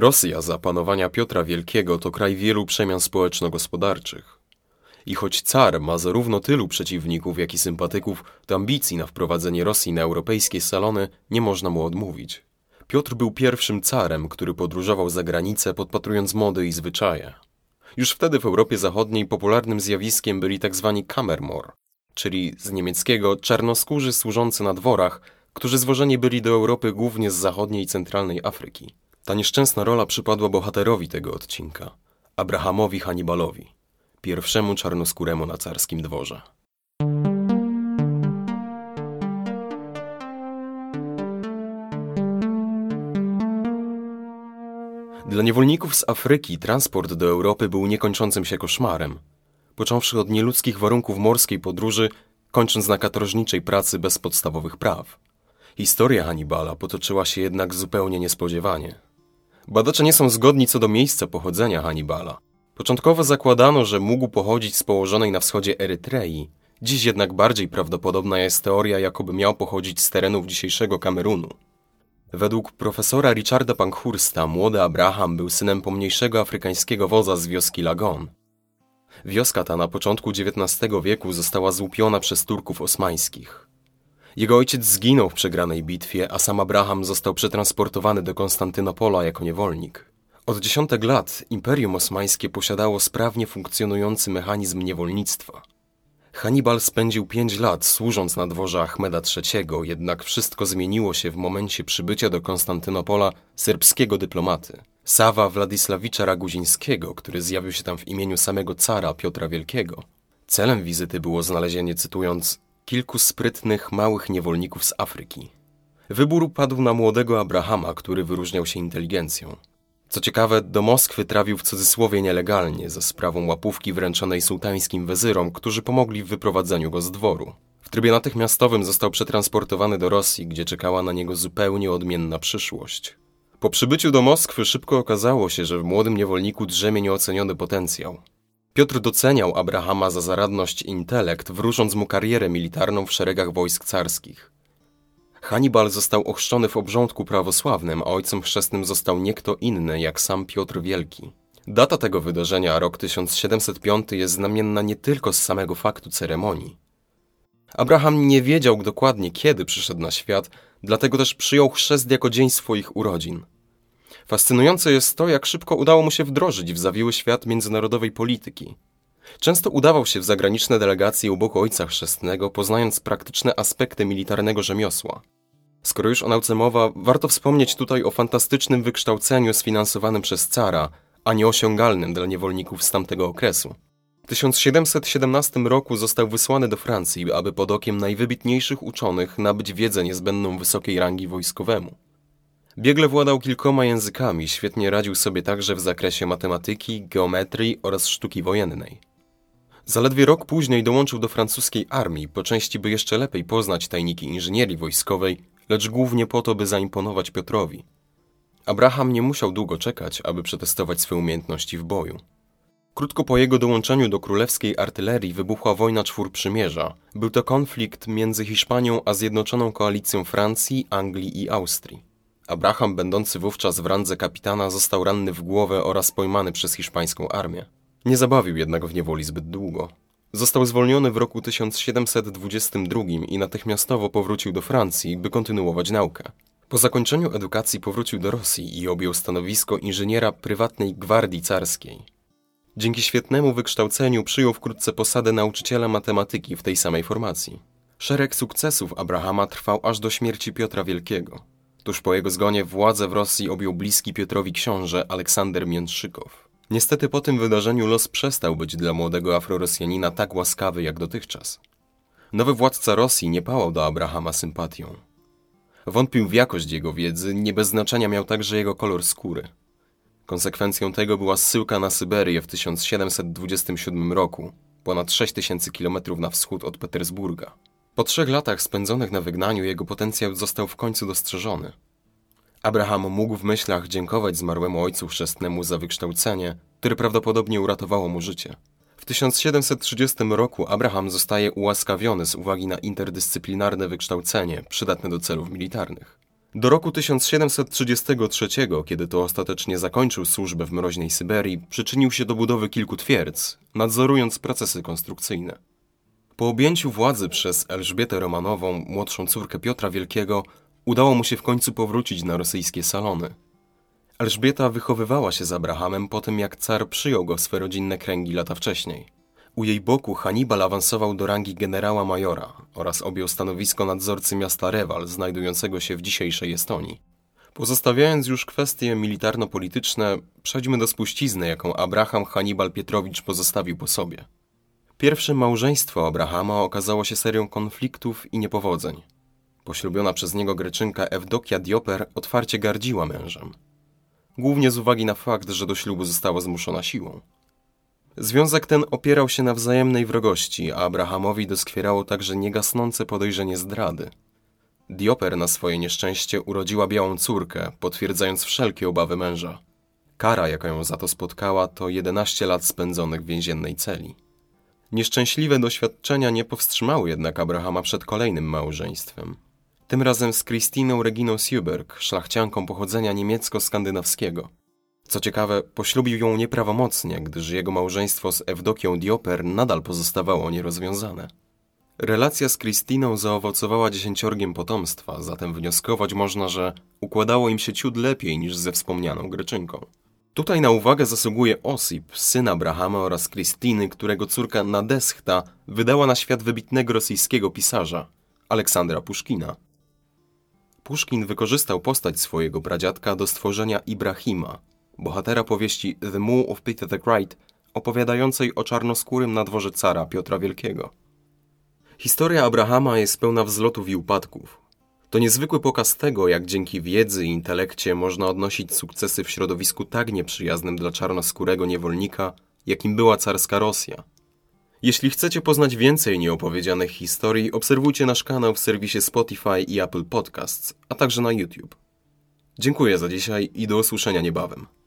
Rosja za panowania Piotra Wielkiego to kraj wielu przemian społeczno-gospodarczych. I choć car ma zarówno tylu przeciwników, jak i sympatyków, to ambicji na wprowadzenie Rosji na europejskie salony nie można mu odmówić. Piotr był pierwszym carem, który podróżował za granicę, podpatrując mody i zwyczaje. Już wtedy w Europie Zachodniej popularnym zjawiskiem byli tzw. Tak Kammermor, czyli z niemieckiego czarnoskórzy służący na dworach, którzy zwożeni byli do Europy głównie z zachodniej i centralnej Afryki. Ta nieszczęsna rola przypadła bohaterowi tego odcinka, Abrahamowi Hannibalowi, pierwszemu czarnoskóremu na carskim dworze. Dla niewolników z Afryki transport do Europy był niekończącym się koszmarem, począwszy od nieludzkich warunków morskiej podróży, kończąc na katorżniczej pracy bez podstawowych praw. Historia Hannibala potoczyła się jednak zupełnie niespodziewanie. Badacze nie są zgodni co do miejsca pochodzenia Hannibala. Początkowo zakładano, że mógł pochodzić z położonej na wschodzie Erytrei, dziś jednak bardziej prawdopodobna jest teoria, jakoby miał pochodzić z terenów dzisiejszego Kamerunu. Według profesora Richarda Pankhursta młody Abraham był synem pomniejszego afrykańskiego wodza z wioski Lagon. Wioska ta na początku XIX wieku została złupiona przez Turków osmańskich. Jego ojciec zginął w przegranej bitwie, a sam Abraham został przetransportowany do Konstantynopola jako niewolnik. Od dziesiątek lat Imperium Osmańskie posiadało sprawnie funkcjonujący mechanizm niewolnictwa. Hannibal spędził pięć lat służąc na dworze Ahmeda III, jednak wszystko zmieniło się w momencie przybycia do Konstantynopola serbskiego dyplomaty. Sawa Władysławicza Raguzińskiego, który zjawił się tam w imieniu samego cara Piotra Wielkiego. Celem wizyty było znalezienie, cytując, kilku sprytnych, małych niewolników z Afryki. Wybór padł na młodego Abrahama, który wyróżniał się inteligencją. Co ciekawe, do Moskwy trawił w cudzysłowie nielegalnie, za sprawą łapówki wręczonej sułtańskim wezyrom, którzy pomogli w wyprowadzeniu go z dworu. W trybie natychmiastowym został przetransportowany do Rosji, gdzie czekała na niego zupełnie odmienna przyszłość. Po przybyciu do Moskwy szybko okazało się, że w młodym niewolniku drzemie nieoceniony potencjał. Piotr doceniał Abrahama za zaradność i intelekt, wróżąc mu karierę militarną w szeregach wojsk carskich. Hannibal został ochrzczony w obrządku prawosławnym, a ojcem chrzestnym został nie kto inny jak sam Piotr Wielki. Data tego wydarzenia, rok 1705, jest znamienna nie tylko z samego faktu ceremonii. Abraham nie wiedział dokładnie, kiedy przyszedł na świat, dlatego też przyjął chrzest jako dzień swoich urodzin. Fascynujące jest to, jak szybko udało mu się wdrożyć w zawiły świat międzynarodowej polityki. Często udawał się w zagraniczne delegacje u boku ojca chrzestnego, poznając praktyczne aspekty militarnego rzemiosła. Skoro już o nauce mowa, warto wspomnieć tutaj o fantastycznym wykształceniu sfinansowanym przez cara, a nieosiągalnym dla niewolników z tamtego okresu. W 1717 roku został wysłany do Francji, aby pod okiem najwybitniejszych uczonych nabyć wiedzę niezbędną wysokiej rangi wojskowemu. Biegle władał kilkoma językami, świetnie radził sobie także w zakresie matematyki, geometrii oraz sztuki wojennej. Zaledwie rok później dołączył do francuskiej armii, po części by jeszcze lepiej poznać tajniki inżynierii wojskowej, lecz głównie po to, by zaimponować Piotrowi. Abraham nie musiał długo czekać, aby przetestować swoje umiejętności w boju. Krótko po jego dołączeniu do królewskiej artylerii wybuchła wojna czwór przymierza. Był to konflikt między Hiszpanią a zjednoczoną koalicją Francji, Anglii i Austrii. Abraham, będący wówczas w randze kapitana, został ranny w głowę oraz pojmany przez hiszpańską armię. Nie zabawił jednak w niewoli zbyt długo. Został zwolniony w roku 1722 i natychmiastowo powrócił do Francji, by kontynuować naukę. Po zakończeniu edukacji powrócił do Rosji i objął stanowisko inżyniera prywatnej gwardii carskiej. Dzięki świetnemu wykształceniu przyjął wkrótce posadę nauczyciela matematyki w tej samej formacji. Szereg sukcesów Abrahama trwał aż do śmierci Piotra Wielkiego. Tuż po jego zgonie władzę w Rosji objął bliski Piotrowi książę Aleksander Międrzykow. Niestety po tym wydarzeniu los przestał być dla młodego Afrorosjanina tak łaskawy jak dotychczas. Nowy władca Rosji nie pałał do Abrahama sympatią. Wątpił w jakość jego wiedzy, nie bez znaczenia miał także jego kolor skóry. Konsekwencją tego była zsyłka na Syberię w 1727 roku, ponad 6000 km na wschód od Petersburga. Po trzech latach spędzonych na wygnaniu jego potencjał został w końcu dostrzeżony. Abraham mógł w myślach dziękować zmarłemu ojcu chrzestnemu za wykształcenie, które prawdopodobnie uratowało mu życie. W 1730 roku Abraham zostaje ułaskawiony z uwagi na interdyscyplinarne wykształcenie przydatne do celów militarnych. Do roku 1733, kiedy to ostatecznie zakończył służbę w mroźnej Syberii, przyczynił się do budowy kilku twierdz, nadzorując procesy konstrukcyjne. Po objęciu władzy przez Elżbietę Romanową, młodszą córkę Piotra Wielkiego, udało mu się w końcu powrócić na rosyjskie salony. Elżbieta wychowywała się z Abrahamem po tym, jak car przyjął go w swe rodzinne kręgi lata wcześniej. U jej boku Hannibal awansował do rangi generała majora oraz objął stanowisko nadzorcy miasta Rewal, znajdującego się w dzisiejszej Estonii. Pozostawiając już kwestie militarno-polityczne, przejdźmy do spuścizny, jaką Abraham Hannibal Pietrowicz pozostawił po sobie. Pierwsze małżeństwo Abrahama okazało się serią konfliktów i niepowodzeń. Poślubiona przez niego Greczynka Ewdokia Dioper otwarcie gardziła mężem. Głównie z uwagi na fakt, że do ślubu została zmuszona siłą. Związek ten opierał się na wzajemnej wrogości, a Abrahamowi doskwierało także niegasnące podejrzenie zdrady. Dioper na swoje nieszczęście urodziła białą córkę, potwierdzając wszelkie obawy męża. Kara, jaka ją za to spotkała, to 11 lat spędzonych w więziennej celi. Nieszczęśliwe doświadczenia nie powstrzymały jednak Abrahama przed kolejnym małżeństwem. Tym razem z Christiną Reginą Sjuberg, szlachcianką pochodzenia niemiecko-skandynawskiego. Co ciekawe, poślubił ją nieprawomocnie, gdyż jego małżeństwo z Ewdokią Dioper nadal pozostawało nierozwiązane. Relacja z Christiną zaowocowała dziesięciorgiem potomstwa, zatem wnioskować można, że układało im się ciut lepiej niż ze wspomnianą Greczynką. Tutaj na uwagę zasługuje Osip, syn Abrahama oraz Kristiny, którego córka Nadeschta wydała na świat wybitnego rosyjskiego pisarza, Aleksandra Puszkina. Puszkin wykorzystał postać swojego pradziadka do stworzenia Ibrahima, bohatera powieści The Moor of Peter the Great, opowiadającej o czarnoskórym na dworze cara Piotra Wielkiego. Historia Abrahama jest pełna wzlotów i upadków. To niezwykły pokaz tego, jak dzięki wiedzy i intelekcie można odnosić sukcesy w środowisku tak nieprzyjaznym dla czarnoskórego niewolnika, jakim była carska Rosja. Jeśli chcecie poznać więcej nieopowiedzianych historii, obserwujcie nasz kanał w serwisie Spotify i Apple Podcasts, a także na YouTube. Dziękuję za dzisiaj i do usłyszenia niebawem.